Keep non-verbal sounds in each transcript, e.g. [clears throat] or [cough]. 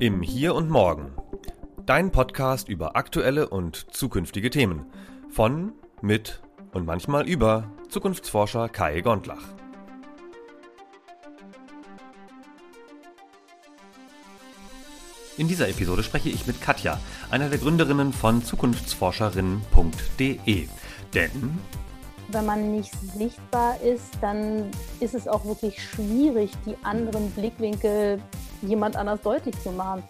Im Hier und Morgen. Dein Podcast über aktuelle und zukünftige Themen. Von, mit und manchmal über Zukunftsforscher Kai Gondlach. In dieser Episode spreche ich mit Katja, einer der Gründerinnen von Zukunftsforscherinnen.de. Denn wenn man nicht sichtbar ist, dann ist es auch wirklich schwierig, die anderen Blickwinkel jemand anders deutlich zu machen.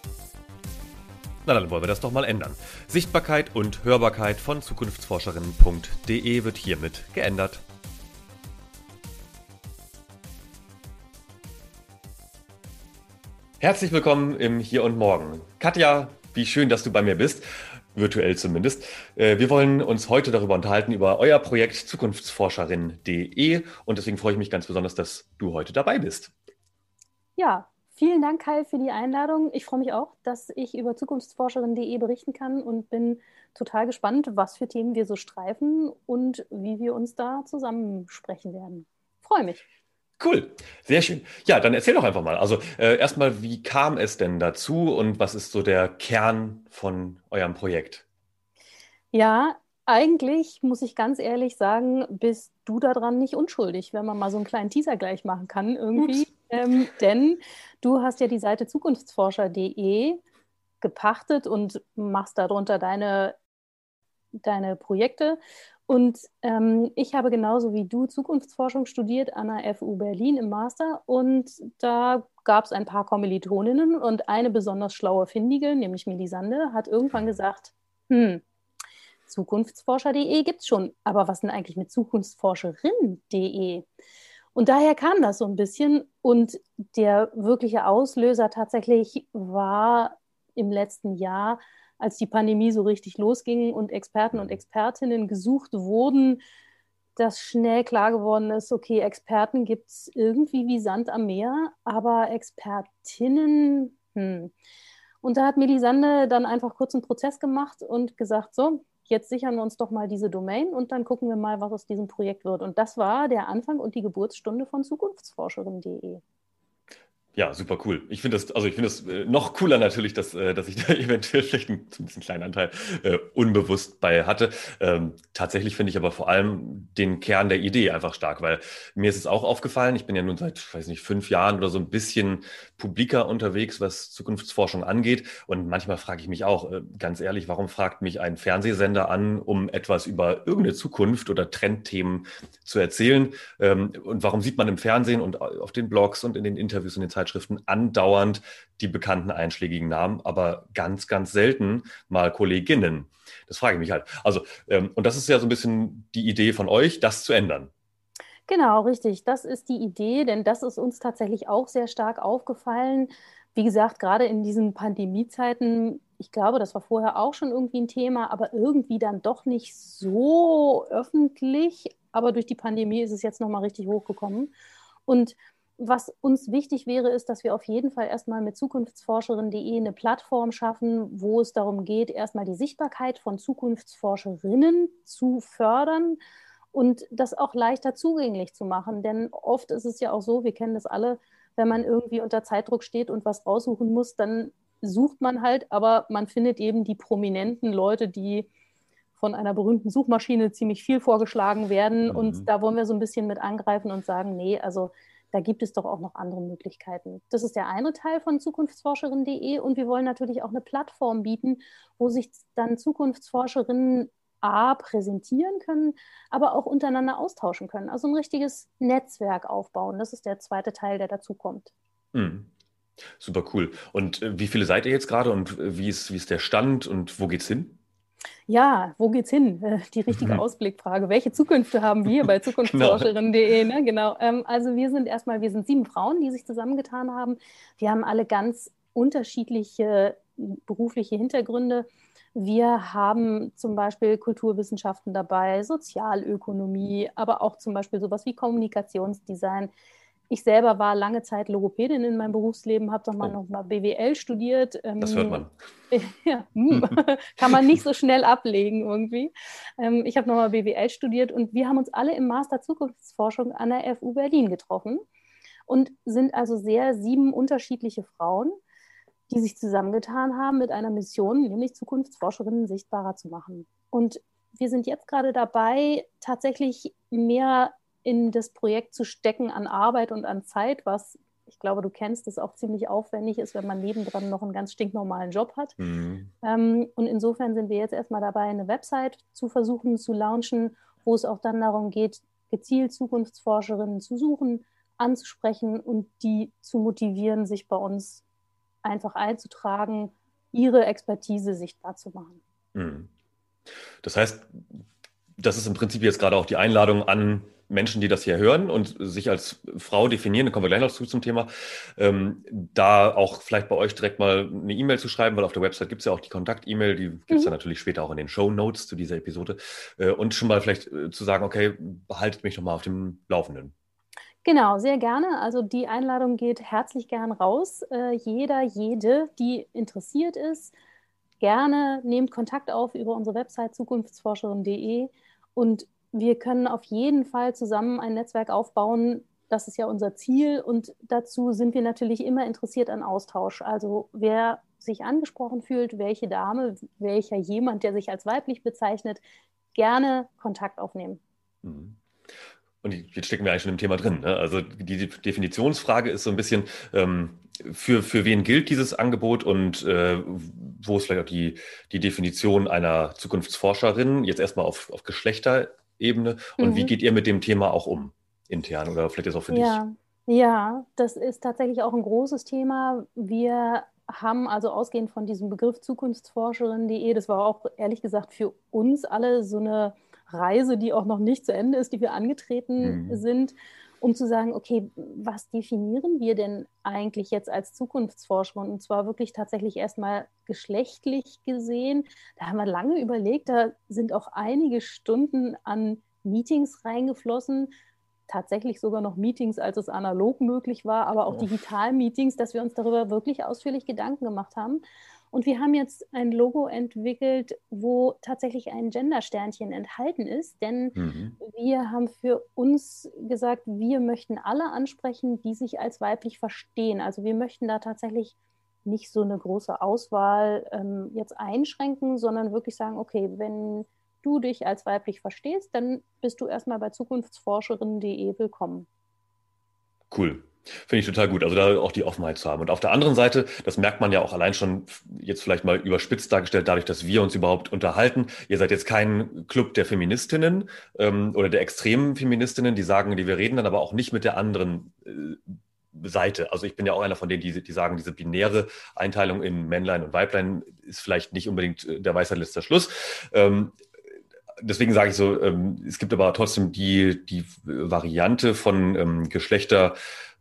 Na dann wollen wir das doch mal ändern. Sichtbarkeit und Hörbarkeit von Zukunftsforscherinnen.de wird hiermit geändert. Herzlich willkommen im Hier und Morgen. Katja, wie schön, dass du bei mir bist virtuell zumindest. Äh, wir wollen uns heute darüber unterhalten, über euer Projekt Zukunftsforscherin.de und deswegen freue ich mich ganz besonders, dass du heute dabei bist. Ja, vielen Dank, Kai, für die Einladung. Ich freue mich auch, dass ich über Zukunftsforscherin.de berichten kann und bin total gespannt, was für Themen wir so streifen und wie wir uns da zusammensprechen werden. Freue mich. Cool, sehr schön. Ja, dann erzähl doch einfach mal. Also äh, erstmal, wie kam es denn dazu und was ist so der Kern von eurem Projekt? Ja, eigentlich muss ich ganz ehrlich sagen, bist du daran nicht unschuldig, wenn man mal so einen kleinen Teaser gleich machen kann irgendwie. Ähm, denn du hast ja die Seite zukunftsforscher.de gepachtet und machst darunter deine, deine Projekte. Und ähm, ich habe genauso wie du Zukunftsforschung studiert an der FU Berlin im Master. Und da gab es ein paar Kommilitoninnen und eine besonders schlaue Findige, nämlich Melisande, hat irgendwann gesagt, hm, Zukunftsforscher.de gibt es schon, aber was denn eigentlich mit Zukunftsforscherin.de? Und daher kam das so ein bisschen. Und der wirkliche Auslöser tatsächlich war im letzten Jahr, als die Pandemie so richtig losging und Experten und Expertinnen gesucht wurden, dass schnell klar geworden ist, okay, Experten gibt es irgendwie wie Sand am Meer, aber Expertinnen, hm. Und da hat Melisande dann einfach kurz einen Prozess gemacht und gesagt, so, jetzt sichern wir uns doch mal diese Domain und dann gucken wir mal, was aus diesem Projekt wird. Und das war der Anfang und die Geburtsstunde von Zukunftsforscherin.de. Ja, super cool. Ich finde das, also ich finde es äh, noch cooler natürlich, dass, äh, dass ich [laughs] da eventuell vielleicht einen, zumindest einen kleinen Anteil äh, unbewusst bei hatte. Ähm, tatsächlich finde ich aber vor allem den Kern der Idee einfach stark, weil mir ist es auch aufgefallen, ich bin ja nun seit, weiß nicht, fünf Jahren oder so ein bisschen publiker unterwegs, was Zukunftsforschung angeht. Und manchmal frage ich mich auch, äh, ganz ehrlich, warum fragt mich ein Fernsehsender an, um etwas über irgendeine Zukunft oder Trendthemen zu erzählen? Ähm, und warum sieht man im Fernsehen und auf den Blogs und in den Interviews und den Zeitungen Zeitschriften andauernd die bekannten einschlägigen Namen, aber ganz, ganz selten mal Kolleginnen. Das frage ich mich halt. Also, ähm, und das ist ja so ein bisschen die Idee von euch, das zu ändern. Genau, richtig. Das ist die Idee, denn das ist uns tatsächlich auch sehr stark aufgefallen. Wie gesagt, gerade in diesen Pandemiezeiten, ich glaube, das war vorher auch schon irgendwie ein Thema, aber irgendwie dann doch nicht so öffentlich. Aber durch die Pandemie ist es jetzt nochmal richtig hochgekommen. Und was uns wichtig wäre, ist, dass wir auf jeden Fall erstmal mit zukunftsforscherin.de eine Plattform schaffen, wo es darum geht, erstmal die Sichtbarkeit von Zukunftsforscherinnen zu fördern und das auch leichter zugänglich zu machen. Denn oft ist es ja auch so, wir kennen das alle, wenn man irgendwie unter Zeitdruck steht und was raussuchen muss, dann sucht man halt, aber man findet eben die prominenten Leute, die von einer berühmten Suchmaschine ziemlich viel vorgeschlagen werden. Mhm. Und da wollen wir so ein bisschen mit angreifen und sagen, nee, also da gibt es doch auch noch andere Möglichkeiten. Das ist der eine Teil von zukunftsforscherin.de und wir wollen natürlich auch eine Plattform bieten, wo sich dann Zukunftsforscherinnen A präsentieren können, aber auch untereinander austauschen können. Also ein richtiges Netzwerk aufbauen. Das ist der zweite Teil, der dazu kommt. Mhm. Super cool. Und äh, wie viele seid ihr jetzt gerade und äh, wie ist, wie ist der Stand und wo geht's hin? Ja, wo geht's hin? Äh, die richtige mhm. Ausblickfrage. Welche Zukünfte haben wir bei [laughs] genau. zukunftsforscherin.de? Ne? Genau. Ähm, also wir sind erstmal, wir sind sieben Frauen, die sich zusammengetan haben. Wir haben alle ganz unterschiedliche berufliche Hintergründe. Wir haben zum Beispiel Kulturwissenschaften dabei, Sozialökonomie, aber auch zum Beispiel sowas wie Kommunikationsdesign. Ich selber war lange Zeit Logopädin in meinem Berufsleben, habe doch mal oh. noch mal BWL studiert. das hört man. [laughs] Ja, hm, [laughs] kann man nicht so schnell ablegen irgendwie. Ähm, ich habe noch mal BWL studiert und wir haben uns alle im Master Zukunftsforschung an der FU Berlin getroffen und sind also sehr sieben unterschiedliche Frauen, die sich zusammengetan haben mit einer Mission, nämlich Zukunftsforscherinnen sichtbarer zu machen. Und wir sind jetzt gerade dabei, tatsächlich mehr in das Projekt zu stecken an Arbeit und an Zeit, was ich glaube, du kennst es auch ziemlich aufwendig ist, wenn man nebendran noch einen ganz stinknormalen Job hat. Mhm. Ähm, und insofern sind wir jetzt erstmal dabei, eine Website zu versuchen zu launchen, wo es auch dann darum geht, gezielt Zukunftsforscherinnen zu suchen, anzusprechen und die zu motivieren, sich bei uns einfach einzutragen, ihre Expertise sichtbar zu machen. Mhm. Das heißt, das ist im Prinzip jetzt gerade auch die Einladung an Menschen, die das hier hören und sich als Frau definieren, da kommen wir gleich noch zu zum Thema, ähm, da auch vielleicht bei euch direkt mal eine E-Mail zu schreiben, weil auf der Website gibt es ja auch die Kontakt-E-Mail, die gibt es mhm. dann natürlich später auch in den Show Notes zu dieser Episode äh, und schon mal vielleicht äh, zu sagen, okay, behaltet mich doch mal auf dem Laufenden. Genau, sehr gerne. Also die Einladung geht herzlich gern raus. Äh, jeder, jede, die interessiert ist, gerne nehmt Kontakt auf über unsere Website zukunftsforscherin.de und wir können auf jeden Fall zusammen ein Netzwerk aufbauen. Das ist ja unser Ziel und dazu sind wir natürlich immer interessiert an Austausch. Also wer sich angesprochen fühlt, welche Dame, welcher jemand, der sich als weiblich bezeichnet, gerne Kontakt aufnehmen. Mhm. Und jetzt stecken wir eigentlich schon im Thema drin. Ne? Also die Definitionsfrage ist so ein bisschen, ähm, für, für wen gilt dieses Angebot und äh, wo ist vielleicht auch die, die Definition einer Zukunftsforscherin, jetzt erstmal auf, auf Geschlechterebene und mhm. wie geht ihr mit dem Thema auch um, intern oder vielleicht ist auch für ja. dich? Ja, das ist tatsächlich auch ein großes Thema. Wir haben also ausgehend von diesem Begriff Zukunftsforscherin.de, das war auch ehrlich gesagt für uns alle so eine Reise, die auch noch nicht zu Ende ist, die wir angetreten mhm. sind, um zu sagen, okay, was definieren wir denn eigentlich jetzt als Zukunftsforscherin? Und zwar wirklich tatsächlich erstmal geschlechtlich gesehen. Da haben wir lange überlegt, da sind auch einige Stunden an Meetings reingeflossen, tatsächlich sogar noch Meetings, als es analog möglich war, aber auch oh. Digital-Meetings, dass wir uns darüber wirklich ausführlich Gedanken gemacht haben. Und wir haben jetzt ein Logo entwickelt, wo tatsächlich ein Gender-Sternchen enthalten ist, denn mhm. wir haben für uns gesagt, wir möchten alle ansprechen, die sich als weiblich verstehen. Also wir möchten da tatsächlich nicht so eine große Auswahl ähm, jetzt einschränken, sondern wirklich sagen, okay, wenn du dich als weiblich verstehst, dann bist du erstmal bei zukunftsforscherinnen.de willkommen. Cool. Finde ich total gut, also da auch die Offenheit zu haben. Und auf der anderen Seite, das merkt man ja auch allein schon jetzt vielleicht mal überspitzt dargestellt, dadurch, dass wir uns überhaupt unterhalten. Ihr seid jetzt kein Club der Feministinnen ähm, oder der extremen Feministinnen, die sagen, die wir reden dann aber auch nicht mit der anderen äh, Seite. Also ich bin ja auch einer von denen, die, die sagen, diese binäre Einteilung in Männlein und Weiblein ist vielleicht nicht unbedingt äh, der Weisheit letzter Schluss. Ähm, deswegen sage ich so, ähm, es gibt aber trotzdem die, die Variante von ähm, Geschlechter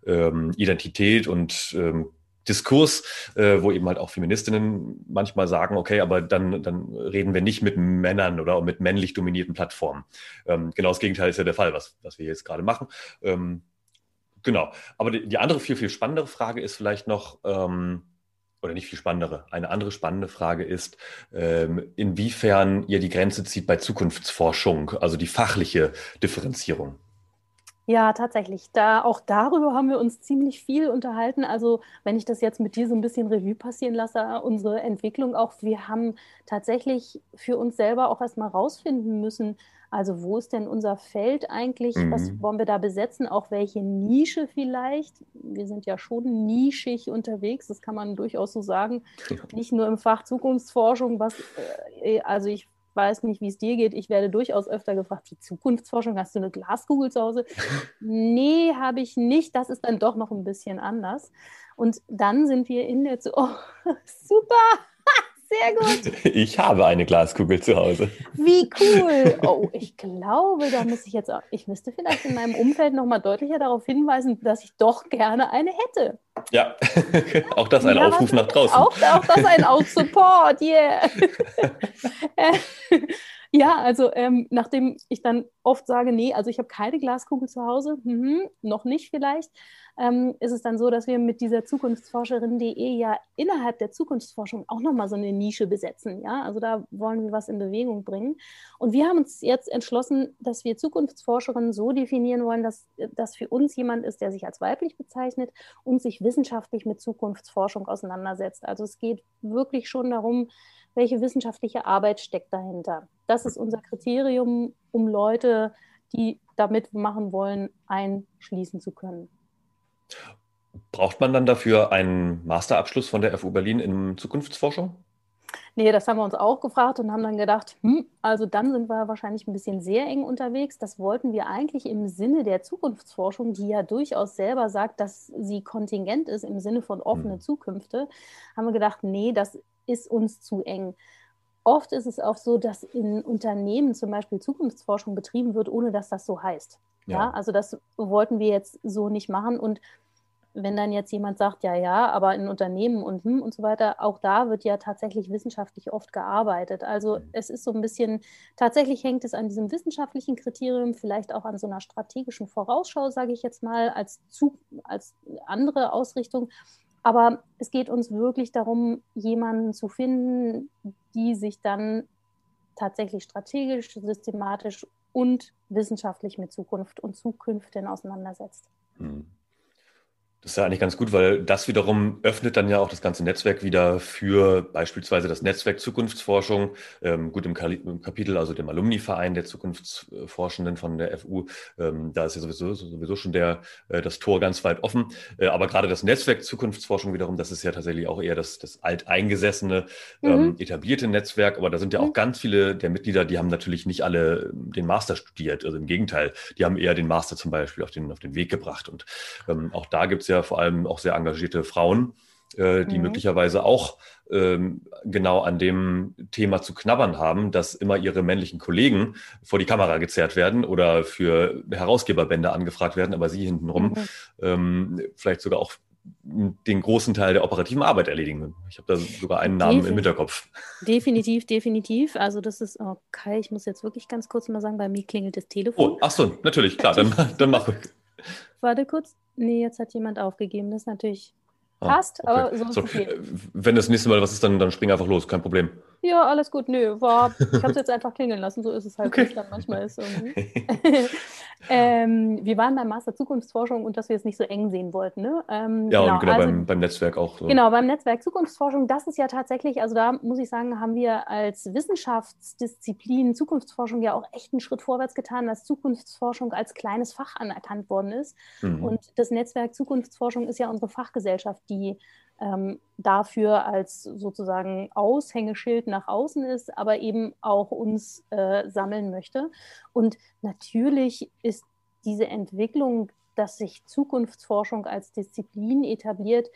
ähm, Identität und ähm, Diskurs, äh, wo eben halt auch Feministinnen manchmal sagen, okay, aber dann, dann reden wir nicht mit Männern oder mit männlich dominierten Plattformen. Ähm, genau das Gegenteil ist ja der Fall, was, was wir jetzt gerade machen. Ähm, genau. Aber die, die, andere viel, viel spannendere Frage ist vielleicht noch, ähm, oder nicht viel spannendere, eine andere spannende Frage ist, ähm, inwiefern ihr die Grenze zieht bei Zukunftsforschung, also die fachliche Differenzierung. Ja, tatsächlich. Da, auch darüber haben wir uns ziemlich viel unterhalten. Also, wenn ich das jetzt mit dir so ein bisschen Revue passieren lasse, unsere Entwicklung auch, wir haben tatsächlich für uns selber auch erstmal rausfinden müssen, also wo ist denn unser Feld eigentlich? Mhm. Was wollen wir da besetzen? Auch welche Nische vielleicht? Wir sind ja schon nischig unterwegs, das kann man durchaus so sagen. Nicht nur im Fach Zukunftsforschung, was, äh, also ich weiß nicht, wie es dir geht. Ich werde durchaus öfter gefragt, wie Zukunftsforschung, hast du eine Glaskugel zu Hause? [laughs] nee, habe ich nicht. Das ist dann doch noch ein bisschen anders. Und dann sind wir in der, Zu [laughs] oh, super, sehr gut. [laughs] Ich habe eine Glaskugel zu Hause. Wie cool. [laughs] Oh, ich glaube, da muss ich jetzt auch, ich müsste vielleicht in meinem Umfeld nochmal deutlicher darauf hinweisen, dass ich doch gerne eine hätte. Ja, [laughs] auch das ein ja, Aufruf nach draußen. Auch, auch das ein Out-Support, yeah. ja, also ähm, nachdem ich dann oft sage, nee, also ich habe keine Glaskugel zu Hause, mhm, noch nicht vielleicht, ähm, ist es dann so, dass wir mit dieser Zukunftsforscherin.de ja innerhalb der Zukunftsforschung auch nochmal so eine Nische besetzen. Ja? Also da wollen wir was in Bewegung bringen. Und wir haben uns jetzt entschlossen, dass wir Zukunftsforscherin so definieren wollen, dass das für uns jemand ist, der sich als weiblich bezeichnet und sich wissenschaftlich mit Zukunftsforschung auseinandersetzt. Also es geht wirklich schon darum, welche wissenschaftliche Arbeit steckt dahinter. Das ist unser Kriterium, um Leute, die da mitmachen wollen, einschließen zu können. Braucht man dann dafür einen Masterabschluss von der FU Berlin in Zukunftsforschung? Nee, das haben wir uns auch gefragt und haben dann gedacht, hm, also dann sind wir wahrscheinlich ein bisschen sehr eng unterwegs. Das wollten wir eigentlich im Sinne der Zukunftsforschung, die ja durchaus selber sagt, dass sie kontingent ist im Sinne von offene hm. Zukünfte, haben wir gedacht, nee, das ist uns zu eng. Oft ist es auch so, dass in Unternehmen zum Beispiel Zukunftsforschung betrieben wird, ohne dass das so heißt. Ja. ja. also das wollten wir jetzt so nicht machen. Und wenn dann jetzt jemand sagt, ja, ja, aber in Unternehmen und hm und so weiter, auch da wird ja tatsächlich wissenschaftlich oft gearbeitet. Also mhm. es ist so ein bisschen, tatsächlich hängt es an diesem wissenschaftlichen Kriterium, vielleicht auch an so einer strategischen Vorausschau, sage ich jetzt mal, als, zu, als andere Ausrichtung. Aber es geht uns wirklich darum, jemanden zu finden, die sich dann tatsächlich strategisch, systematisch und wissenschaftlich mit Zukunft und Zukünften auseinandersetzt. Mhm. Das ist ja eigentlich ganz gut, weil das wiederum öffnet dann ja auch das ganze Netzwerk wieder für beispielsweise das Netzwerk Zukunftsforschung. Ähm, gut, im, Kapitel, also dem Alumni-Verein der Zukunftsforschenden von der FU, ähm, da ist ja sowieso, sowieso schon der, äh, das Tor ganz weit offen. Äh, aber gerade das Netzwerk Zukunftsforschung wiederum, das ist ja tatsächlich auch eher das, das alteingesessene, ähm, mhm. etablierte Netzwerk. Aber da sind ja auch mhm. ganz viele der Mitglieder, die haben natürlich nicht alle den Master studiert. Also im Gegenteil, die haben eher den Master zum Beispiel auf den, auf den Weg gebracht. Und ähm, auch da gibt es ja vor allem auch sehr engagierte Frauen, äh, die mhm. möglicherweise auch ähm, genau an dem Thema zu knabbern haben, dass immer ihre männlichen Kollegen vor die Kamera gezerrt werden oder für Herausgeberbände angefragt werden, aber sie hintenrum mhm. ähm, vielleicht sogar auch den großen Teil der operativen Arbeit erledigen. Ich habe da sogar einen Namen definitiv, im Hinterkopf. Definitiv, definitiv. Also das ist, okay, ich muss jetzt wirklich ganz kurz mal sagen, bei mir klingelt das Telefon. Oh, ach so, natürlich, klar, dann, [laughs] dann mach ich. Warte kurz. Nee, jetzt hat jemand aufgegeben. Das ist natürlich ah, passt, okay. aber so, so okay. Wenn das nächste Mal was ist, dann, dann spring einfach los, kein Problem. Ja, alles gut. Nö, war, ich habe es [laughs] jetzt einfach klingeln lassen. So ist es halt, okay. wie es dann manchmal ist. [laughs] [laughs] ähm, wir waren beim Master Zukunftsforschung und dass wir es nicht so eng sehen wollten. Ne? Ähm, ja, genau, und genau also, beim, beim Netzwerk auch. So. Genau, beim Netzwerk Zukunftsforschung, das ist ja tatsächlich, also da muss ich sagen, haben wir als Wissenschaftsdisziplin Zukunftsforschung ja auch echt einen Schritt vorwärts getan, dass Zukunftsforschung als kleines Fach anerkannt worden ist. Mhm. Und das Netzwerk Zukunftsforschung ist ja unsere Fachgesellschaft, die ähm, dafür als sozusagen Aushängeschild nach außen ist, aber eben auch uns äh, sammeln möchte. Und natürlich ist diese Entwicklung, dass sich Zukunftsforschung als Disziplin etabliert,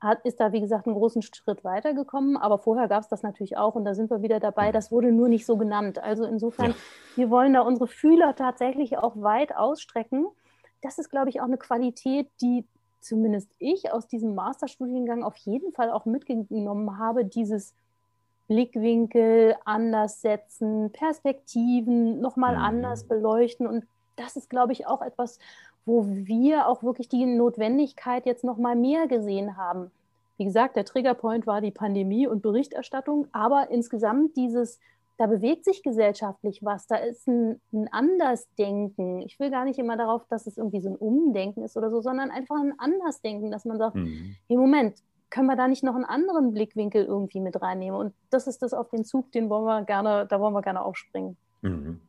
hat, ist da, wie gesagt, einen großen Schritt weitergekommen. Aber vorher gab es das natürlich auch und da sind wir wieder dabei. Das wurde nur nicht so genannt. Also insofern, ja. wir wollen da unsere Fühler tatsächlich auch weit ausstrecken. Das ist, glaube ich, auch eine Qualität, die zumindest ich aus diesem Masterstudiengang auf jeden Fall auch mitgenommen habe, dieses Blickwinkel anders setzen, Perspektiven nochmal mhm. anders beleuchten. Und das ist, glaube ich, auch etwas, wo wir auch wirklich die Notwendigkeit jetzt nochmal mehr gesehen haben. Wie gesagt, der Triggerpoint war die Pandemie und Berichterstattung, aber insgesamt dieses da bewegt sich gesellschaftlich was, da ist ein, ein Andersdenken. Ich will gar nicht immer darauf, dass es irgendwie so ein Umdenken ist oder so, sondern einfach ein Andersdenken, dass man sagt, mhm. hey Moment, können wir da nicht noch einen anderen Blickwinkel irgendwie mit reinnehmen? Und das ist das auf den Zug, den wollen wir gerne, da wollen wir gerne aufspringen. Mhm.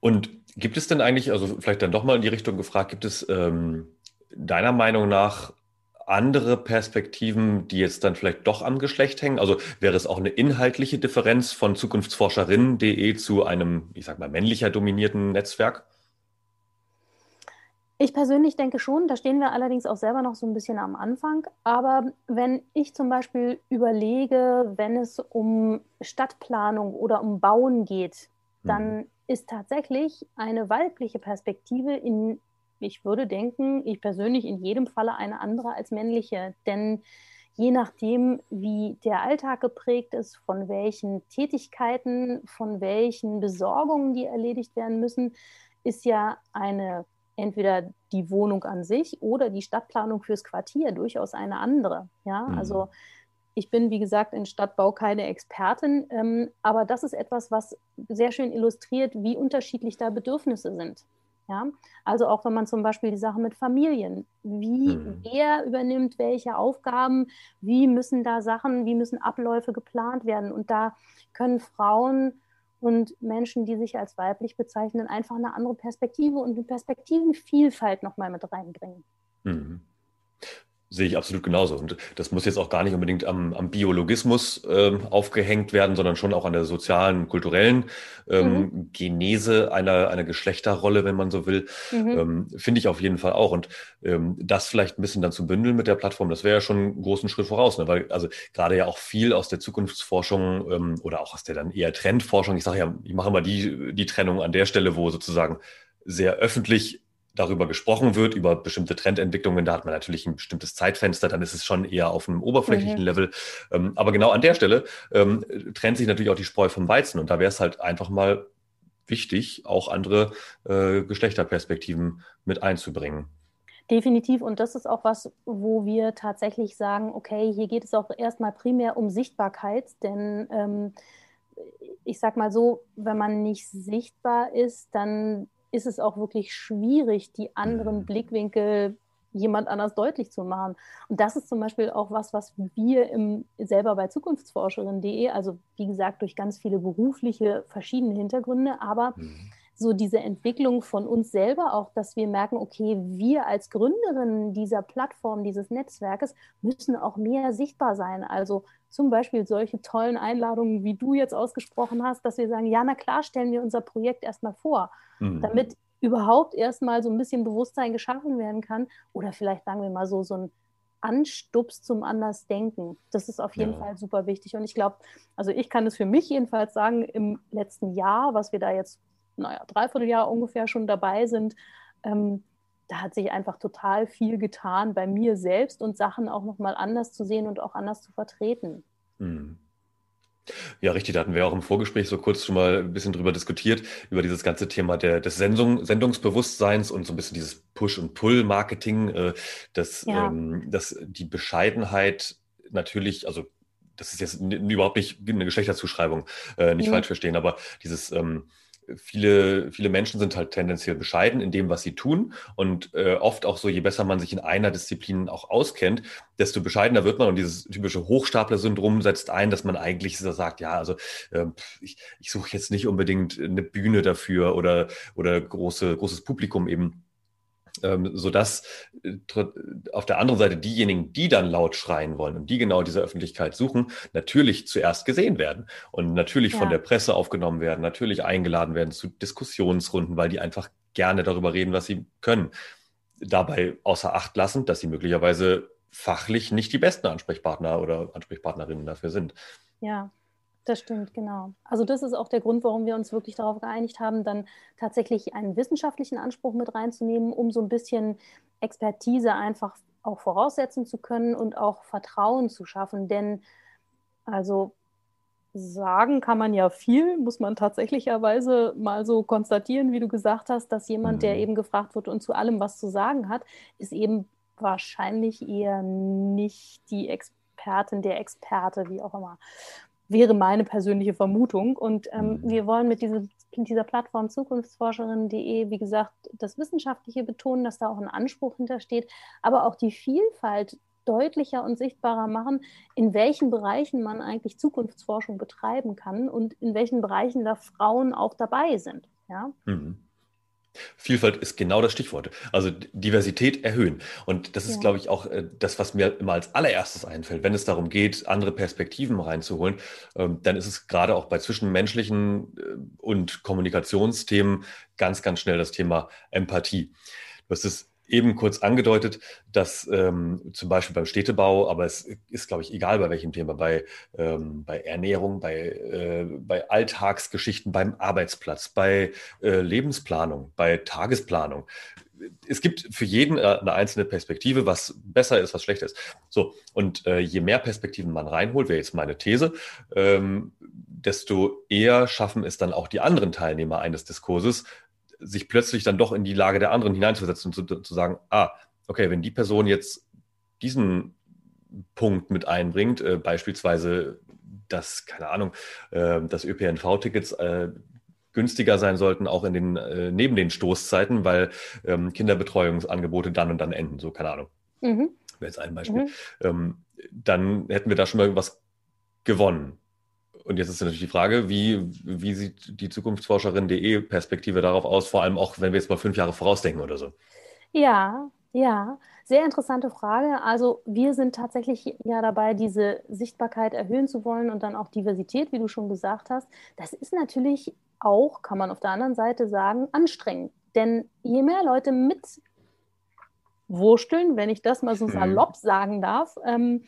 Und gibt es denn eigentlich, also vielleicht dann doch mal in die Richtung gefragt, gibt es ähm, deiner Meinung nach andere Perspektiven, die jetzt dann vielleicht doch am Geschlecht hängen? Also wäre es auch eine inhaltliche Differenz von zukunftsforscherinnen.de zu einem, ich sag mal, männlicher dominierten Netzwerk? Ich persönlich denke schon, da stehen wir allerdings auch selber noch so ein bisschen am Anfang. Aber wenn ich zum Beispiel überlege, wenn es um Stadtplanung oder um Bauen geht, dann mhm. ist tatsächlich eine weibliche Perspektive in ich würde denken, ich persönlich in jedem Falle eine andere als männliche. Denn je nachdem, wie der Alltag geprägt ist, von welchen Tätigkeiten, von welchen Besorgungen, die erledigt werden müssen, ist ja eine entweder die Wohnung an sich oder die Stadtplanung fürs Quartier durchaus eine andere. Ja, mhm. also ich bin, wie gesagt, in Stadtbau keine Expertin, ähm, aber das ist etwas, was sehr schön illustriert, wie unterschiedlich da Bedürfnisse sind. Ja? Also auch wenn man zum Beispiel die Sache mit Familien, wie mhm. wer übernimmt welche Aufgaben, wie müssen da Sachen, wie müssen Abläufe geplant werden. Und da können Frauen und Menschen, die sich als weiblich bezeichnen, einfach eine andere Perspektive und eine Perspektivenvielfalt nochmal mit reinbringen. Mhm. Sehe ich absolut genauso. Und das muss jetzt auch gar nicht unbedingt am, am Biologismus äh, aufgehängt werden, sondern schon auch an der sozialen, kulturellen ähm, mhm. Genese einer, einer Geschlechterrolle, wenn man so will. Mhm. Ähm, Finde ich auf jeden Fall auch. Und ähm, das vielleicht ein bisschen dann zu bündeln mit der Plattform, das wäre ja schon einen großen Schritt voraus. Ne? Weil also gerade ja auch viel aus der Zukunftsforschung ähm, oder auch aus der dann eher Trendforschung, ich sage ja, ich mache immer die, die Trennung an der Stelle, wo sozusagen sehr öffentlich darüber gesprochen wird, über bestimmte Trendentwicklungen, da hat man natürlich ein bestimmtes Zeitfenster, dann ist es schon eher auf einem oberflächlichen mhm. Level. Ähm, aber genau an der Stelle ähm, trennt sich natürlich auch die Spreu vom Weizen und da wäre es halt einfach mal wichtig, auch andere äh, Geschlechterperspektiven mit einzubringen. Definitiv. Und das ist auch was, wo wir tatsächlich sagen, okay, hier geht es auch erstmal primär um Sichtbarkeit, denn ähm, ich sag mal so, wenn man nicht sichtbar ist, dann ist es auch wirklich schwierig, die anderen mhm. Blickwinkel jemand anders deutlich zu machen. Und das ist zum Beispiel auch was, was wir im, selber bei Zukunftsforscherin.de, also wie gesagt, durch ganz viele berufliche verschiedene Hintergründe, aber mhm. So diese Entwicklung von uns selber auch, dass wir merken, okay, wir als Gründerinnen dieser Plattform, dieses Netzwerkes müssen auch mehr sichtbar sein. Also zum Beispiel solche tollen Einladungen, wie du jetzt ausgesprochen hast, dass wir sagen, ja, na klar, stellen wir unser Projekt erstmal vor, mhm. damit überhaupt erstmal so ein bisschen Bewusstsein geschaffen werden kann oder vielleicht sagen wir mal so, so ein Anstups zum Andersdenken. Das ist auf jeden ja. Fall super wichtig. Und ich glaube, also ich kann es für mich jedenfalls sagen, im letzten Jahr, was wir da jetzt, naja, dreiviertel Jahr ungefähr schon dabei sind, ähm, da hat sich einfach total viel getan bei mir selbst und Sachen auch nochmal anders zu sehen und auch anders zu vertreten. Mhm. Ja, richtig. Da hatten wir auch im Vorgespräch so kurz schon mal ein bisschen drüber diskutiert, über dieses ganze Thema der, des Sendung, Sendungsbewusstseins und so ein bisschen dieses Push- und Pull-Marketing, äh, dass, ja. ähm, dass die Bescheidenheit natürlich, also das ist jetzt überhaupt nicht eine Geschlechterzuschreibung, äh, nicht mhm. falsch verstehen, aber dieses ähm, viele, viele Menschen sind halt tendenziell bescheiden in dem, was sie tun. Und äh, oft auch so, je besser man sich in einer Disziplin auch auskennt, desto bescheidener wird man. Und dieses typische Hochstapler-Syndrom setzt ein, dass man eigentlich so sagt, ja, also äh, ich, ich suche jetzt nicht unbedingt eine Bühne dafür oder, oder große, großes Publikum eben ähm, sodass äh, auf der anderen Seite diejenigen, die dann laut schreien wollen und die genau diese Öffentlichkeit suchen, natürlich zuerst gesehen werden und natürlich ja. von der Presse aufgenommen werden, natürlich eingeladen werden zu Diskussionsrunden, weil die einfach gerne darüber reden, was sie können. Dabei außer Acht lassen, dass sie möglicherweise fachlich nicht die besten Ansprechpartner oder Ansprechpartnerinnen dafür sind. Ja, das stimmt, genau. Also das ist auch der Grund, warum wir uns wirklich darauf geeinigt haben, dann tatsächlich einen wissenschaftlichen Anspruch mit reinzunehmen, um so ein bisschen Expertise einfach auch voraussetzen zu können und auch Vertrauen zu schaffen. Denn also sagen kann man ja viel, muss man tatsächlicherweise mal so konstatieren, wie du gesagt hast, dass jemand, der mhm. eben gefragt wird und zu allem was zu sagen hat, ist eben wahrscheinlich eher nicht die Expertin, der Experte, wie auch immer wäre meine persönliche Vermutung. Und ähm, mhm. wir wollen mit diese, dieser Plattform zukunftsforscherin.de, wie gesagt, das Wissenschaftliche betonen, dass da auch ein Anspruch hintersteht, aber auch die Vielfalt deutlicher und sichtbarer machen, in welchen Bereichen man eigentlich Zukunftsforschung betreiben kann und in welchen Bereichen da Frauen auch dabei sind. Ja? Mhm. Vielfalt ist genau das Stichwort. Also Diversität erhöhen. Und das ist, ja. glaube ich, auch äh, das, was mir immer als allererstes einfällt. Wenn es darum geht, andere Perspektiven reinzuholen, ähm, dann ist es gerade auch bei zwischenmenschlichen äh, und Kommunikationsthemen ganz, ganz schnell das Thema Empathie. Du hast es eben kurz angedeutet, dass ähm, zum Beispiel beim Städtebau, aber es ist, glaube ich, egal bei welchem Thema, bei, ähm, bei Ernährung, bei, äh, bei Alltagsgeschichten, beim Arbeitsplatz, bei äh, Lebensplanung, bei Tagesplanung, es gibt für jeden äh, eine einzelne Perspektive, was besser ist, was schlechter ist. So, und äh, je mehr Perspektiven man reinholt, wäre jetzt meine These, ähm, desto eher schaffen es dann auch die anderen Teilnehmer eines Diskurses, sich plötzlich dann doch in die Lage der anderen hineinzusetzen und zu, zu sagen, ah, okay, wenn die Person jetzt diesen Punkt mit einbringt, äh, beispielsweise dass, keine Ahnung, äh, dass ÖPNV-Tickets äh, günstiger sein sollten, auch in den, äh, neben den Stoßzeiten, weil ähm, Kinderbetreuungsangebote dann und dann enden, so keine Ahnung. Mhm. Wäre jetzt ein Beispiel. Mhm. Ähm, dann hätten wir da schon mal was gewonnen. Und jetzt ist natürlich die Frage, wie, wie sieht die Zukunftsforscherin.de Perspektive darauf aus, vor allem auch, wenn wir jetzt mal fünf Jahre vorausdenken oder so? Ja, ja, sehr interessante Frage. Also wir sind tatsächlich ja dabei, diese Sichtbarkeit erhöhen zu wollen und dann auch Diversität, wie du schon gesagt hast. Das ist natürlich auch, kann man auf der anderen Seite sagen, anstrengend. Denn je mehr Leute mit wursteln, wenn ich das mal so mhm. salopp sagen darf, ähm,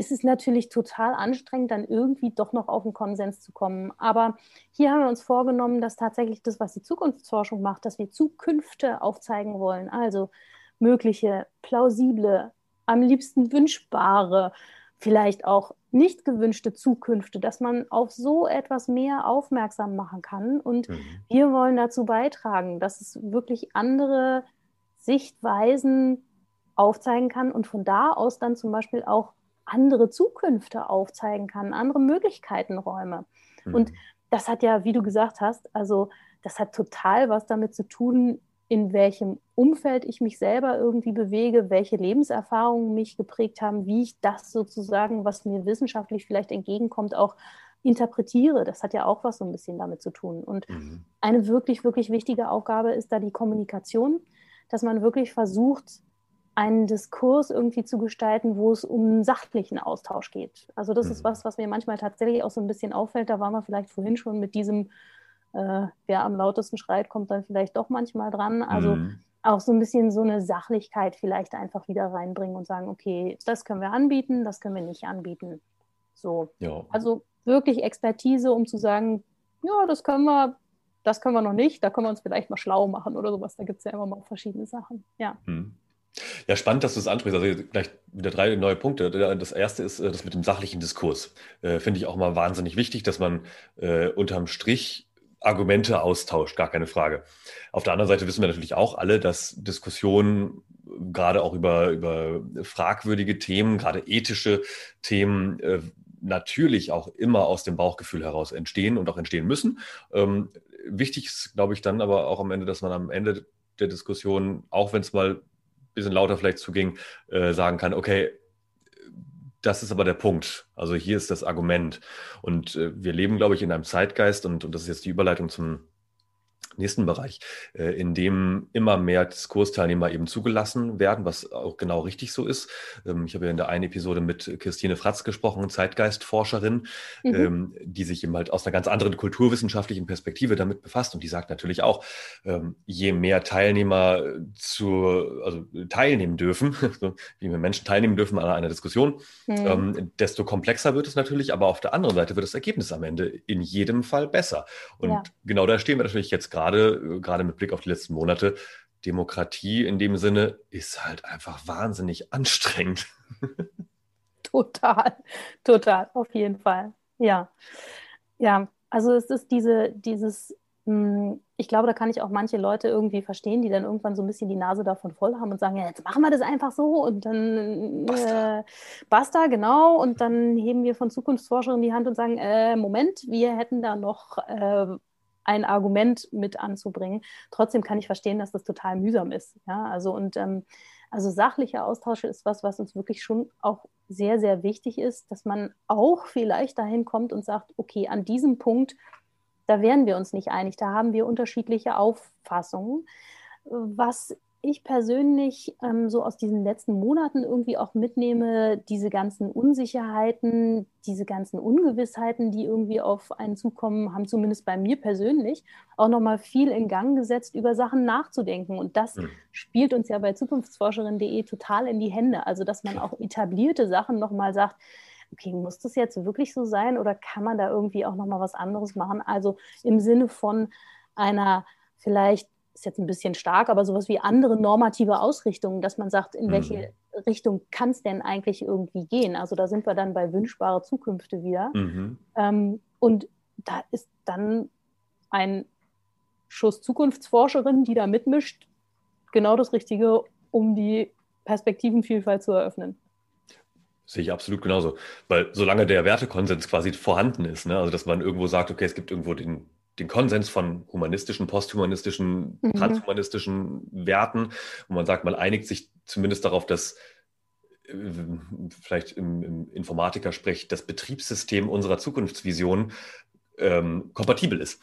ist es natürlich total anstrengend, dann irgendwie doch noch auf einen Konsens zu kommen. Aber hier haben wir uns vorgenommen, dass tatsächlich das, was die Zukunftsforschung macht, dass wir Zukünfte aufzeigen wollen. Also mögliche, plausible, am liebsten wünschbare, vielleicht auch nicht gewünschte Zukünfte, dass man auf so etwas mehr aufmerksam machen kann. Und mhm. wir wollen dazu beitragen, dass es wirklich andere Sichtweisen aufzeigen kann und von da aus dann zum Beispiel auch andere Zukünfte aufzeigen kann, andere Möglichkeitenräume. Mhm. Und das hat ja, wie du gesagt hast, also das hat total was damit zu tun, in welchem Umfeld ich mich selber irgendwie bewege, welche Lebenserfahrungen mich geprägt haben, wie ich das sozusagen, was mir wissenschaftlich vielleicht entgegenkommt, auch interpretiere. Das hat ja auch was so ein bisschen damit zu tun. Und mhm. eine wirklich, wirklich wichtige Aufgabe ist da die Kommunikation, dass man wirklich versucht, einen Diskurs irgendwie zu gestalten, wo es um einen sachlichen Austausch geht. Also das mhm. ist was, was mir manchmal tatsächlich auch so ein bisschen auffällt. Da waren wir vielleicht vorhin schon mit diesem äh, wer am lautesten schreit, kommt dann vielleicht doch manchmal dran. Also mhm. auch so ein bisschen so eine Sachlichkeit vielleicht einfach wieder reinbringen und sagen, okay, das können wir anbieten, das können wir nicht anbieten. So. Ja. Also wirklich Expertise, um zu sagen, ja, das können wir, das können wir noch nicht, da können wir uns vielleicht mal schlau machen oder sowas. Da gibt es ja immer mal verschiedene Sachen. Ja. Mhm. Ja, spannend, dass du es ansprichst. Also gleich wieder drei neue Punkte. Das erste ist äh, das mit dem sachlichen Diskurs. Äh, Finde ich auch mal wahnsinnig wichtig, dass man äh, unterm Strich Argumente austauscht, gar keine Frage. Auf der anderen Seite wissen wir natürlich auch alle, dass Diskussionen gerade auch über, über fragwürdige Themen, gerade ethische Themen, äh, natürlich auch immer aus dem Bauchgefühl heraus entstehen und auch entstehen müssen. Ähm, wichtig ist, glaube ich, dann aber auch am Ende, dass man am Ende der Diskussion, auch wenn es mal bisschen lauter vielleicht zuging, äh, sagen kann, okay, das ist aber der Punkt. Also hier ist das Argument. Und äh, wir leben, glaube ich, in einem Zeitgeist und, und das ist jetzt die Überleitung zum nächsten Bereich, äh, in dem immer mehr Diskursteilnehmer eben zugelassen werden, was auch genau richtig so ist. Ähm, ich habe ja in der einen Episode mit Christine Fratz gesprochen, Zeitgeistforscherin, mhm. Ähm, die sich eben halt aus einer ganz anderen kulturwissenschaftlichen Perspektive damit befasst und die sagt natürlich auch, ähm, je mehr Teilnehmer zu, also teilnehmen dürfen, [laughs] wie mehr Menschen teilnehmen dürfen an einer Diskussion, mhm. desto komplexer wird es natürlich, aber auf der anderen Seite wird das Ergebnis am Ende in jedem Fall besser. Und ja. genau da stehen wir natürlich jetzt gerade gerade, gerade mit Blick auf die letzten Monate, Demokratie in dem Sinne ist halt einfach wahnsinnig anstrengend. [laughs] Total, total, auf jeden Fall. Ja. Ja, also es ist diese, dieses, hm, ich glaube, da kann ich auch manche Leute irgendwie verstehen, die dann irgendwann so ein bisschen die Nase davon voll haben und sagen, ja, jetzt machen wir das einfach so und dann basta, äh, basta genau. Und dann heben wir von Zukunftsforschern die Hand und sagen, äh, Moment, wir hätten da noch äh, ein Argument mit anzubringen. Trotzdem kann ich verstehen, dass das total mühsam ist. Ja, also und ähm, also sachlicher Austausch ist was, was uns wirklich schon auch sehr, sehr wichtig ist, dass man auch vielleicht dahin kommt und sagt, okay, an diesem Punkt, da wären wir uns nicht einig, da haben wir unterschiedliche Auffassungen. Was ich persönlich ähm, so aus diesen letzten Monaten irgendwie auch mitnehme, diese ganzen Unsicherheiten, diese ganzen Ungewissheiten, die irgendwie auf einen zukommen, haben zumindest bei mir persönlich auch nochmal viel in Gang gesetzt, über Sachen nachzudenken. Und das mhm. spielt uns ja bei zukunftsforscherin.de total in die Hände. Also, dass man auch etablierte Sachen nochmal sagt, okay, muss das jetzt wirklich so sein oder kann man da irgendwie auch nochmal was anderes machen? Also im Sinne von einer vielleicht ist jetzt ein bisschen stark, aber sowas wie andere normative Ausrichtungen, dass man sagt, in mhm. welche Richtung kann es denn eigentlich irgendwie gehen? Also da sind wir dann bei wünschbare Zukünfte wieder. Mhm. Ähm, und da ist dann ein Schuss Zukunftsforscherin, die da mitmischt, genau das Richtige, um die Perspektivenvielfalt zu eröffnen. Sehe ich absolut genauso. Weil solange der Wertekonsens quasi vorhanden ist, ne? also dass man irgendwo sagt, okay, es gibt irgendwo den, den Konsens von humanistischen, posthumanistischen, mhm. transhumanistischen Werten, wo man sagt, man einigt sich zumindest darauf, dass äh, vielleicht im, im Informatiker-Sprech das Betriebssystem unserer Zukunftsvision ähm, kompatibel ist.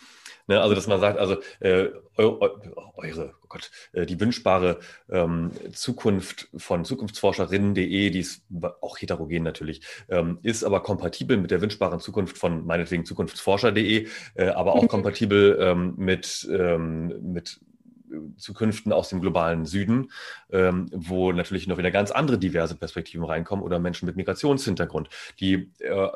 Ne? Also, dass man sagt, also äh, eure, oh Gott, äh, die wünschbare ähm, Zukunft von zukunftsforscherinnen.de, die ist auch heterogen natürlich, ähm, ist aber kompatibel mit der wünschbaren Zukunft von meinetwegen zukunftsforscher.de, äh, aber auch mhm. kompatibel ähm, mit, ähm, mit Zukünften aus dem globalen Süden, ähm, wo natürlich noch wieder ganz andere diverse Perspektiven reinkommen oder Menschen mit Migrationshintergrund, die äh,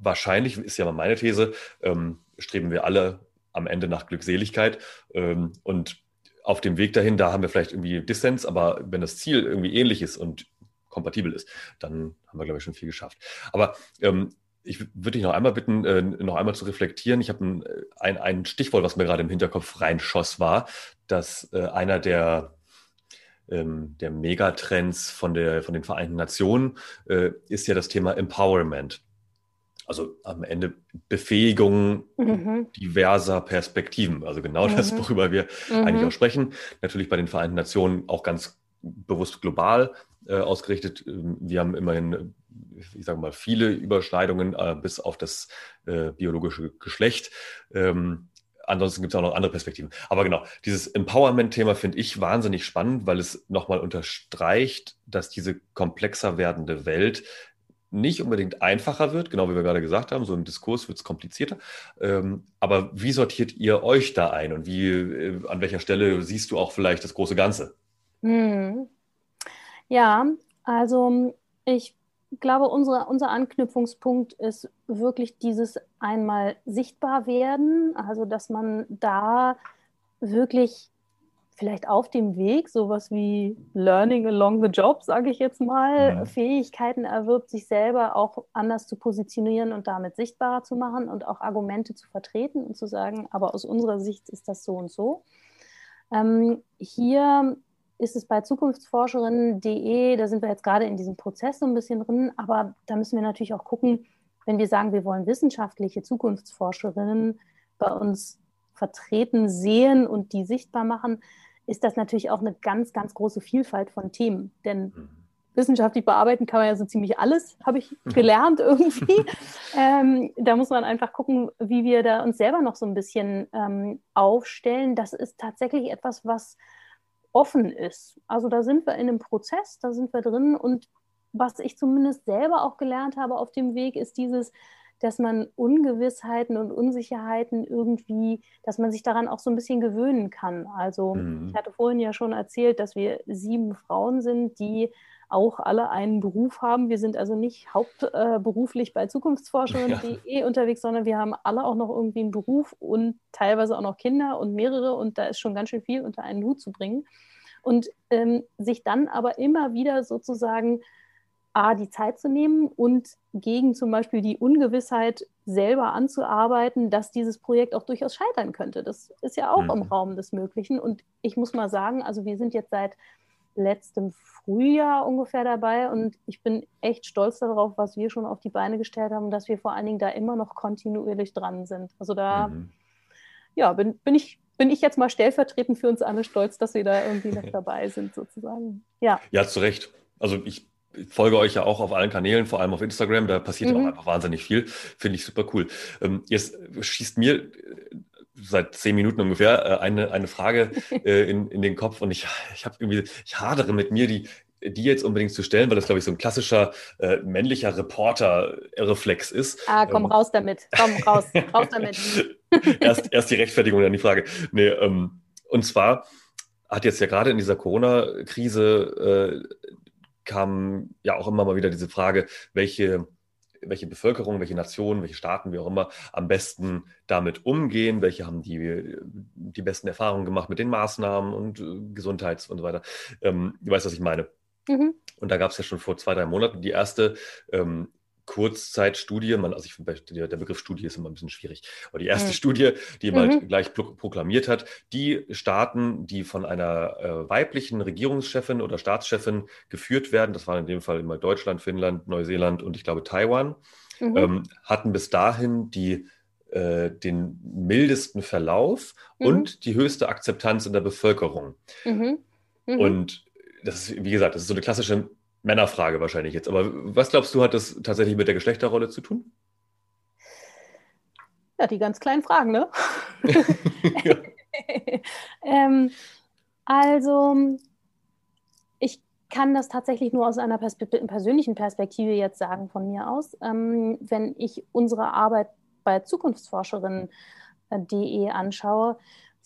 wahrscheinlich, ist ja mal meine These, ähm, streben wir alle am Ende nach Glückseligkeit. Ähm, und auf dem Weg dahin, da haben wir vielleicht irgendwie Dissens, aber wenn das Ziel irgendwie ähnlich ist und kompatibel ist, dann haben wir, glaube ich, schon viel geschafft. Aber ähm, ich würde dich noch einmal bitten, äh, noch einmal zu reflektieren. Ich habe ein, ein, ein, Stichwort, was mir gerade im Hinterkopf reinschoss, war, dass äh, einer der, ähm, der Megatrends von, der, von den Vereinten Nationen äh, ist ja das Thema Empowerment also am Ende Befähigung mhm. diverser Perspektiven. Also genau mhm. das, worüber wir mhm. eigentlich auch sprechen. Natürlich bei den Vereinten Nationen auch ganz bewusst global äh, ausgerichtet. Ähm, wir haben immerhin, ich sage mal, viele Überschneidungen äh, bis auf das äh, biologische Geschlecht. Ähm, ansonsten gibt es auch noch andere Perspektiven. Aber genau, dieses Empowerment-Thema finde ich wahnsinnig spannend, weil es nochmal unterstreicht, dass diese komplexer werdende Welt nicht unbedingt einfacher wird, genau wie wir gerade gesagt haben, so im Diskurs wird es komplizierter. Ähm, aber wie sortiert ihr euch da ein und wie, äh, an welcher Stelle siehst du auch vielleicht das große Ganze? Hm. Ja, also ich glaube, unsere, unser Anknüpfungspunkt ist wirklich dieses einmal sichtbar werden, also dass man da wirklich vielleicht auf dem Weg sowas wie Learning along the job, sage ich jetzt mal, ja. Fähigkeiten erwirbt, sich selber auch anders zu positionieren und damit sichtbarer zu machen und auch Argumente zu vertreten und zu sagen, aber aus unserer Sicht ist das so und so. Ähm, hier ist es bei zukunftsforscherinnen.de, da sind wir jetzt gerade in diesem Prozess so ein bisschen drin, aber da müssen wir natürlich auch gucken, wenn wir sagen, wir wollen wissenschaftliche Zukunftsforscherinnen bei uns vertreten sehen und die sichtbar machen, ist das natürlich auch eine ganz, ganz große Vielfalt von Themen. Denn mhm. wissenschaftlich bearbeiten kann man ja so ziemlich alles, habe ich gelernt irgendwie. [laughs] ähm, da muss man einfach gucken, wie wir da uns selber noch so ein bisschen ähm, aufstellen. Das ist tatsächlich etwas, was offen ist. Also da sind wir in einem Prozess, da sind wir drin und was ich zumindest selber auch gelernt habe auf dem Weg, ist dieses, dass man Ungewissheiten und Unsicherheiten irgendwie, dass man sich daran auch so ein bisschen gewöhnen kann. Also mhm. ich hatte vorhin ja schon erzählt, dass wir sieben Frauen sind, die auch alle einen Beruf haben. Wir sind also nicht hauptberuflich äh, bei Zukunftsforschung.de ja. unterwegs, sondern wir haben alle auch noch irgendwie einen Beruf und teilweise auch noch Kinder und mehrere und da ist schon ganz schön viel unter einen Hut zu bringen. Und ähm, sich dann aber immer wieder sozusagen A, die Zeit zu nehmen und gegen zum Beispiel die Ungewissheit selber anzuarbeiten, dass dieses Projekt auch durchaus scheitern könnte. Das ist ja auch mhm. im Raum des Möglichen. Und ich muss mal sagen, also wir sind jetzt seit letztem Frühjahr ungefähr dabei und ich bin echt stolz darauf, was wir schon auf die Beine gestellt haben, dass wir vor allen Dingen da immer noch kontinuierlich dran sind. Also da, mhm. ja, bin, bin ich bin ich jetzt mal stellvertretend für uns alle stolz, dass wir da irgendwie noch [laughs] dabei sind, sozusagen. Ja. Ja, zu Recht. Also ich ich folge euch ja auch auf allen Kanälen, vor allem auf Instagram, da passiert mhm. auch einfach wahnsinnig viel. Finde ich super cool. Ähm, jetzt schießt mir äh, seit zehn Minuten ungefähr äh, eine, eine Frage [laughs] äh, in, in den Kopf und ich, ich habe irgendwie, ich hadere mit mir, die, die jetzt unbedingt zu stellen, weil das, glaube ich, so ein klassischer äh, männlicher Reporter-Reflex ist. Ah, komm ähm, raus damit. Komm raus, [laughs] raus damit. [laughs] erst, erst die Rechtfertigung, dann die Frage. Nee, ähm, und zwar hat jetzt ja gerade in dieser Corona-Krise äh, kam ja auch immer mal wieder diese Frage, welche welche Bevölkerung, welche Nationen, welche Staaten, wie auch immer, am besten damit umgehen, welche haben die, die besten Erfahrungen gemacht mit den Maßnahmen und äh, Gesundheits und so weiter. Ähm, du weißt, was ich meine. Mhm. Und da gab es ja schon vor zwei, drei Monaten die erste ähm, Kurzzeitstudie, man, also ich finde, der, Begriff Studie ist immer ein bisschen schwierig, aber die erste mhm. Studie, die jemand mhm. gleich proklamiert hat, die Staaten, die von einer äh, weiblichen Regierungschefin oder Staatschefin geführt werden, das waren in dem Fall immer Deutschland, Finnland, Neuseeland und ich glaube Taiwan, mhm. ähm, hatten bis dahin die äh, den mildesten Verlauf mhm. und die höchste Akzeptanz in der Bevölkerung. Mhm. Mhm. Und das ist, wie gesagt, das ist so eine klassische Männerfrage wahrscheinlich jetzt. Aber was glaubst du, hat das tatsächlich mit der Geschlechterrolle zu tun? Ja, die ganz kleinen Fragen, ne? [laughs] [laughs] ähm, also, ich kann das tatsächlich nur aus einer Perspe persönlichen Perspektive jetzt sagen von mir aus. Ähm, wenn ich unsere Arbeit bei Zukunftsforscherin.de anschaue,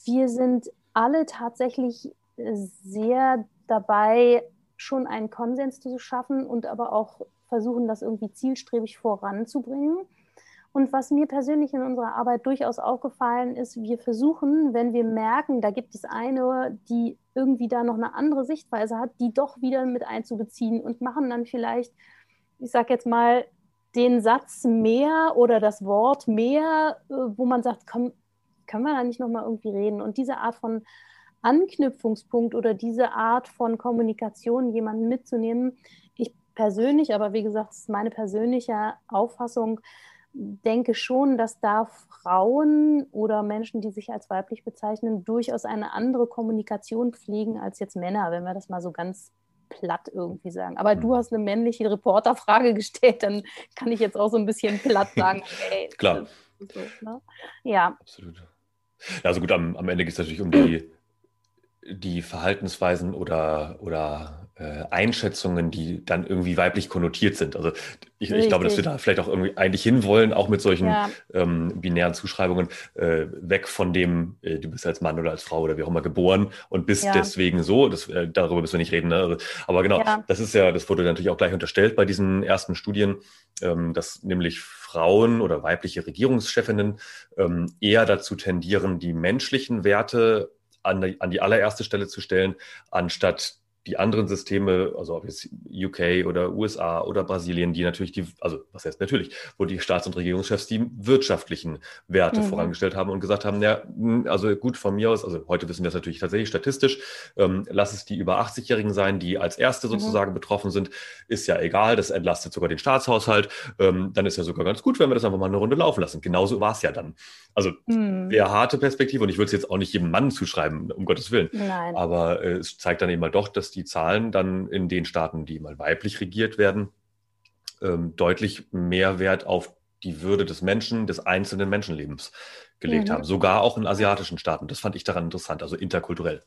wir sind alle tatsächlich sehr dabei, schon einen Konsens zu schaffen und aber auch versuchen, das irgendwie zielstrebig voranzubringen. Und was mir persönlich in unserer Arbeit durchaus aufgefallen ist, wir versuchen, wenn wir merken, da gibt es eine, die irgendwie da noch eine andere Sichtweise hat, die doch wieder mit einzubeziehen und machen dann vielleicht, ich sage jetzt mal, den Satz mehr oder das Wort mehr, äh, wo man sagt, komm, können wir da nicht nochmal irgendwie reden? Und diese Art von Anknüpfungspunkt oder diese Art von Kommunikation jemanden mitzunehmen. Ich persönlich, aber wie gesagt, das ist meine persönliche Auffassung, denke schon, dass da Frauen oder Menschen, die sich als weiblich bezeichnen, durchaus eine andere Kommunikation pflegen als jetzt Männer, wenn wir das mal so ganz platt irgendwie sagen. Aber du mhm. hast eine männliche Reporterfrage [laughs] gestellt, dann kann ich jetzt auch so ein bisschen platt [laughs] sagen. Ey, Klar. So, ne? Ja. Absolut. Also gut, am, am Ende geht es natürlich um die die Verhaltensweisen oder, oder äh, Einschätzungen, die dann irgendwie weiblich konnotiert sind. Also ich, ich, glaube, dass wir da vielleicht auch irgendwie eigentlich hinwollen, auch mit solchen ja. ähm, binären Zuschreibungen, äh, weg von dem, äh, du bist als Mann oder als Frau oder wie auch immer geboren und bist ja. deswegen so. Das, äh, darüber müssen wir nicht reden. Ne? Also, aber genau, ja. das ist ja, das wurde natürlich auch gleich unterstellt bei diesen ersten Studien, ähm, dass nämlich Frauen oder weibliche Regierungschefinnen ähm, eher dazu tendieren, die menschlichen Werte an die, an die allererste Stelle zu stellen, anstatt die anderen Systeme, also ob jetzt UK oder USA oder Brasilien, die natürlich die, also was heißt natürlich, wo die Staats- und Regierungschefs die wirtschaftlichen Werte mhm. vorangestellt haben und gesagt haben, ja, hm, also gut von mir aus, also heute wissen wir es natürlich tatsächlich statistisch, ähm, lass es die über 80-Jährigen sein, die als Erste mhm. sozusagen mhm. betroffen sind, ist ja egal, das entlastet sogar den Staatshaushalt, ähm, dann ist ja sogar ganz gut, wenn wir das einfach mal eine Runde laufen lassen. Genauso war es ja dann. Also mhm. sehr harte Perspektive und ich würde es jetzt auch nicht jedem Mann zuschreiben, um Gottes Willen. Nein. Aber äh, es zeigt dann eben mal doch, dass die Zahlen dann in den Staaten, die mal weiblich regiert werden, ähm, deutlich mehr Wert auf die Würde des Menschen, des einzelnen Menschenlebens gelegt mhm. haben. Sogar auch in asiatischen Staaten. Das fand ich daran interessant, also interkulturell.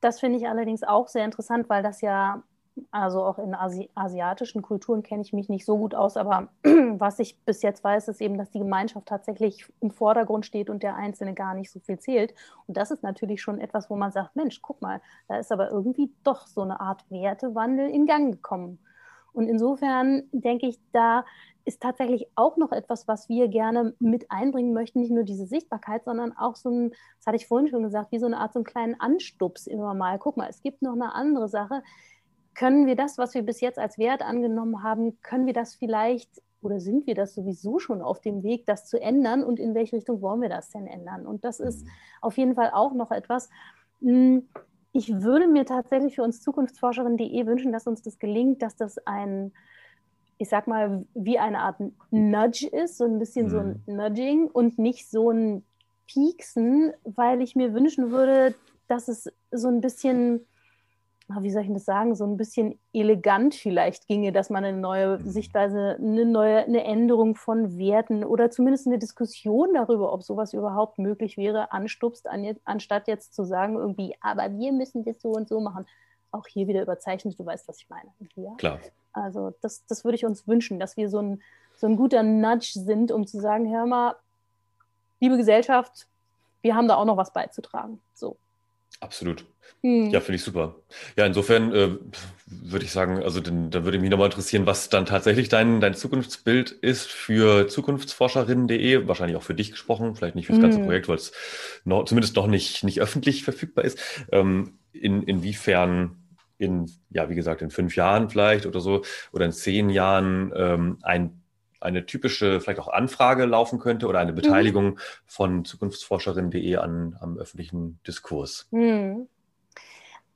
Das finde ich allerdings auch sehr interessant, weil das ja also auch in Asi asiatischen Kulturen kenne ich mich nicht so gut aus, aber [clears throat] was ich bis jetzt weiß, ist eben, dass die Gemeinschaft tatsächlich im Vordergrund steht und der Einzelne gar nicht so viel zählt. Und das ist natürlich schon etwas, wo man sagt, Mensch, guck mal, da ist aber irgendwie doch so eine Art Wertewandel in Gang gekommen. Und insofern denke ich, da ist tatsächlich auch noch etwas, was wir gerne mit einbringen möchten, nicht nur diese Sichtbarkeit, sondern auch so ein, das hatte ich vorhin schon gesagt, wie so eine Art so einen kleinen Anstups immer mal. Guck mal, es gibt noch eine andere Sache können wir das, was wir bis jetzt als Wert angenommen haben, können wir das vielleicht oder sind wir das sowieso schon auf dem Weg, das zu ändern und in welche Richtung wollen wir das denn ändern? Und das ist mhm. auf jeden Fall auch noch etwas. Hm, ich würde mir tatsächlich für uns Zukunftsforscherin.de wünschen, dass uns das gelingt, dass das ein, ich sag mal, wie eine Art Nudge ist, so ein bisschen mhm. so ein mhm. Nudging und nicht so ein Pieksen, weil ich mir wünschen würde, dass es so ein bisschen wie soll ich das sagen, so ein bisschen elegant vielleicht ginge, dass man eine neue mhm. Sichtweise, eine neue, eine Änderung von Werten oder zumindest eine Diskussion darüber, ob sowas überhaupt möglich wäre, anstupst, an, anstatt jetzt zu sagen, irgendwie, aber wir müssen das so und so machen. Auch hier wieder überzeichnet, du weißt, was ich meine. Ja? Klar. Also das, das würde ich uns wünschen, dass wir so ein, so ein guter Nudge sind, um zu sagen, hör mal, liebe Gesellschaft, wir haben da auch noch was beizutragen. So. Absolut. Hm. Ja, finde ich super. Ja, insofern äh, würde ich sagen, also da würde mich nochmal interessieren, was dann tatsächlich dein, dein Zukunftsbild ist für zukunftsforscherinnen.de, wahrscheinlich auch für dich gesprochen, vielleicht nicht für das ganze hm. Projekt, weil es noch, zumindest noch nicht, nicht öffentlich verfügbar ist. Ähm, in, inwiefern in, ja, wie gesagt, in fünf Jahren vielleicht oder so oder in zehn Jahren ähm, ein eine typische, vielleicht auch Anfrage laufen könnte oder eine mhm. Beteiligung mhm. von zukunftsforscherin.de an am öffentlichen Diskurs? Mhm.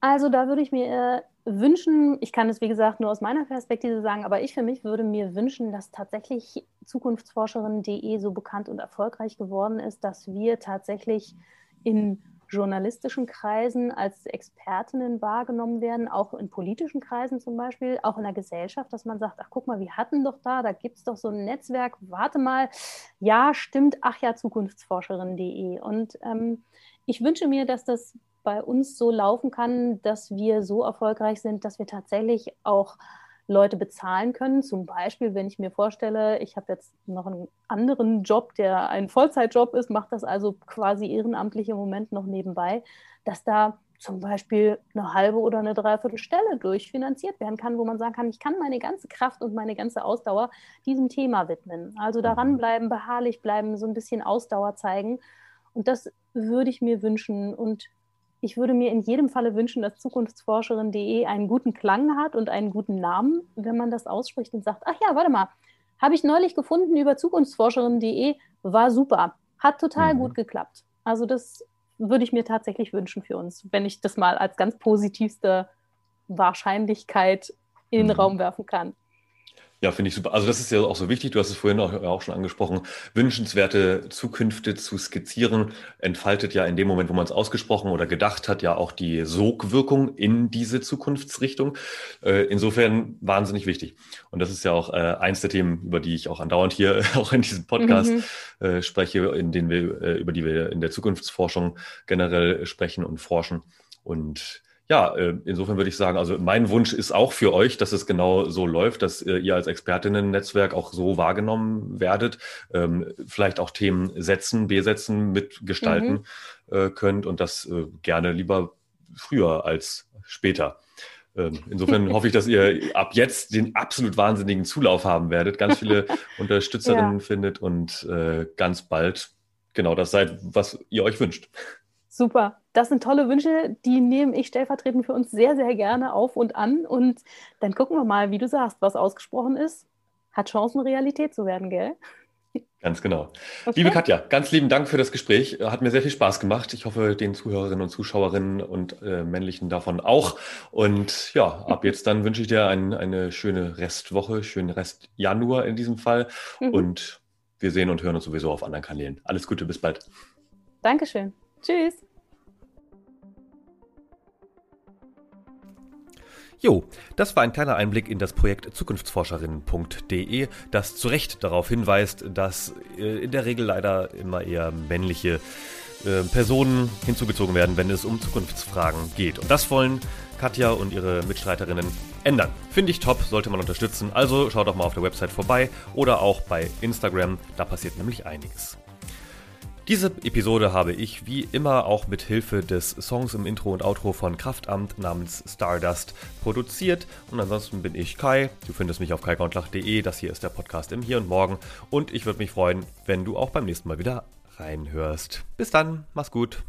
Also da würde ich mir äh, wünschen, ich kann es wie gesagt nur aus meiner Perspektive sagen, aber ich für mich würde mir wünschen, dass tatsächlich zukunftsforscherin.de so bekannt und erfolgreich geworden ist, dass wir tatsächlich in journalistischen Kreisen als Expertinnen wahrgenommen werden, auch in politischen Kreisen zum Beispiel, auch in der Gesellschaft, dass man sagt, ach guck mal, wir hatten doch da, da gibt es doch so ein Netzwerk, warte mal, ja, stimmt, ach ja, zukunftsforscherin.de. Und ähm, ich wünsche mir, dass das bei uns so laufen kann, dass wir so erfolgreich sind, dass wir tatsächlich auch Leute bezahlen können. Zum Beispiel, wenn ich mir vorstelle, ich habe jetzt noch einen anderen Job, der ein Vollzeitjob ist, mache das also quasi ehrenamtlich im Moment noch nebenbei, dass da zum Beispiel eine halbe oder eine dreiviertel Stelle durchfinanziert werden kann, wo man sagen kann, ich kann meine ganze Kraft und meine ganze Ausdauer diesem Thema widmen. Also daran mhm. bleiben, beharrlich bleiben, so ein bisschen Ausdauer zeigen. Und das würde ich mir wünschen. Und ich würde mir in jedem Falle wünschen, dass zukunftsforscherin.de einen guten Klang hat und einen guten Namen, wenn man das ausspricht und sagt, ach ja, warte mal, habe ich neulich gefunden über zukunftsforscherin.de, war super, hat total mhm. gut geklappt. Also das würde ich mir tatsächlich wünschen für uns, wenn ich das mal als ganz positivste Wahrscheinlichkeit in den mhm. Raum werfen kann. Ja, finde ich super. Also das ist ja auch so wichtig, du hast es vorhin auch, auch, schon angesprochen, wünschenswerte Zukünfte zu skizzieren, entfaltet ja in dem Moment, wo man es ausgesprochen oder gedacht hat, ja auch die Sogwirkung in diese Zukunftsrichtung. Äh, insofern wahnsinnig wichtig. Und das ist ja auch äh, eins der Themen, über die ich auch andauernd hier [laughs] auch in diesem Podcast mhm. äh, spreche, in denen wir, äh, über die wir in der Zukunftsforschung generell sprechen und forschen. Und ja, äh, insofern würde ich sagen, also mein Wunsch ist auch für euch, dass es genau so läuft, dass äh, ihr als Expertinnen-Netzwerk auch so wahrgenommen werdet, ähm, vielleicht auch Themen setzen, besetzen, mitgestalten mhm. Äh, könnt und das gerne lieber früher als später. Ähm, insofern [laughs] hoffe ich, dass ihr ab jetzt den absolut wahnsinnigen Zulauf haben werdet, ganz viele [laughs] Unterstützerinnen ja. findet und ganz bald genau das seid, was ihr euch wünscht. Super. Das sind tolle Wünsche, die nehme ich stellvertretend für uns sehr, sehr gerne auf und an. Und dann gucken wir mal, wie du sagst, was ausgesprochen ist, hat Chancen, Realität zu werden, gell? Ganz genau. Okay. Liebe Katja, ganz lieben Dank für das Gespräch. Hat mir sehr viel Spaß gemacht. Ich hoffe, den Zuhörerinnen und Zuschauerinnen und äh, männlichen davon auch. Und ja, ab jetzt dann wünsche ich dir ein, eine schöne Restwoche, schönen Rest Januar in diesem Fall. Mhm. Und wir sehen und hören uns sowieso auf anderen Kanälen. Alles Gute, bis bald. Dankeschön. Tschüss. Jo, das war ein kleiner Einblick in das Projekt zukunftsforscherinnen.de, das zu Recht darauf hinweist, dass äh, in der Regel leider immer eher männliche äh, Personen hinzugezogen werden, wenn es um Zukunftsfragen geht. Und das wollen Katja und ihre Mitstreiterinnen ändern. Finde ich top, sollte man unterstützen. Also schaut doch mal auf der Website vorbei oder auch bei Instagram, da passiert nämlich einiges. Diese Episode habe ich wie immer auch mit Hilfe des Songs im Intro und Outro von Kraftamt namens Stardust produziert. Und ansonsten bin ich Kai. Du findest mich auf kaigontlach.de. Das hier ist der Podcast im Hier und Morgen. Und ich würde mich freuen, wenn du auch beim nächsten Mal wieder reinhörst. Bis dann, mach's gut.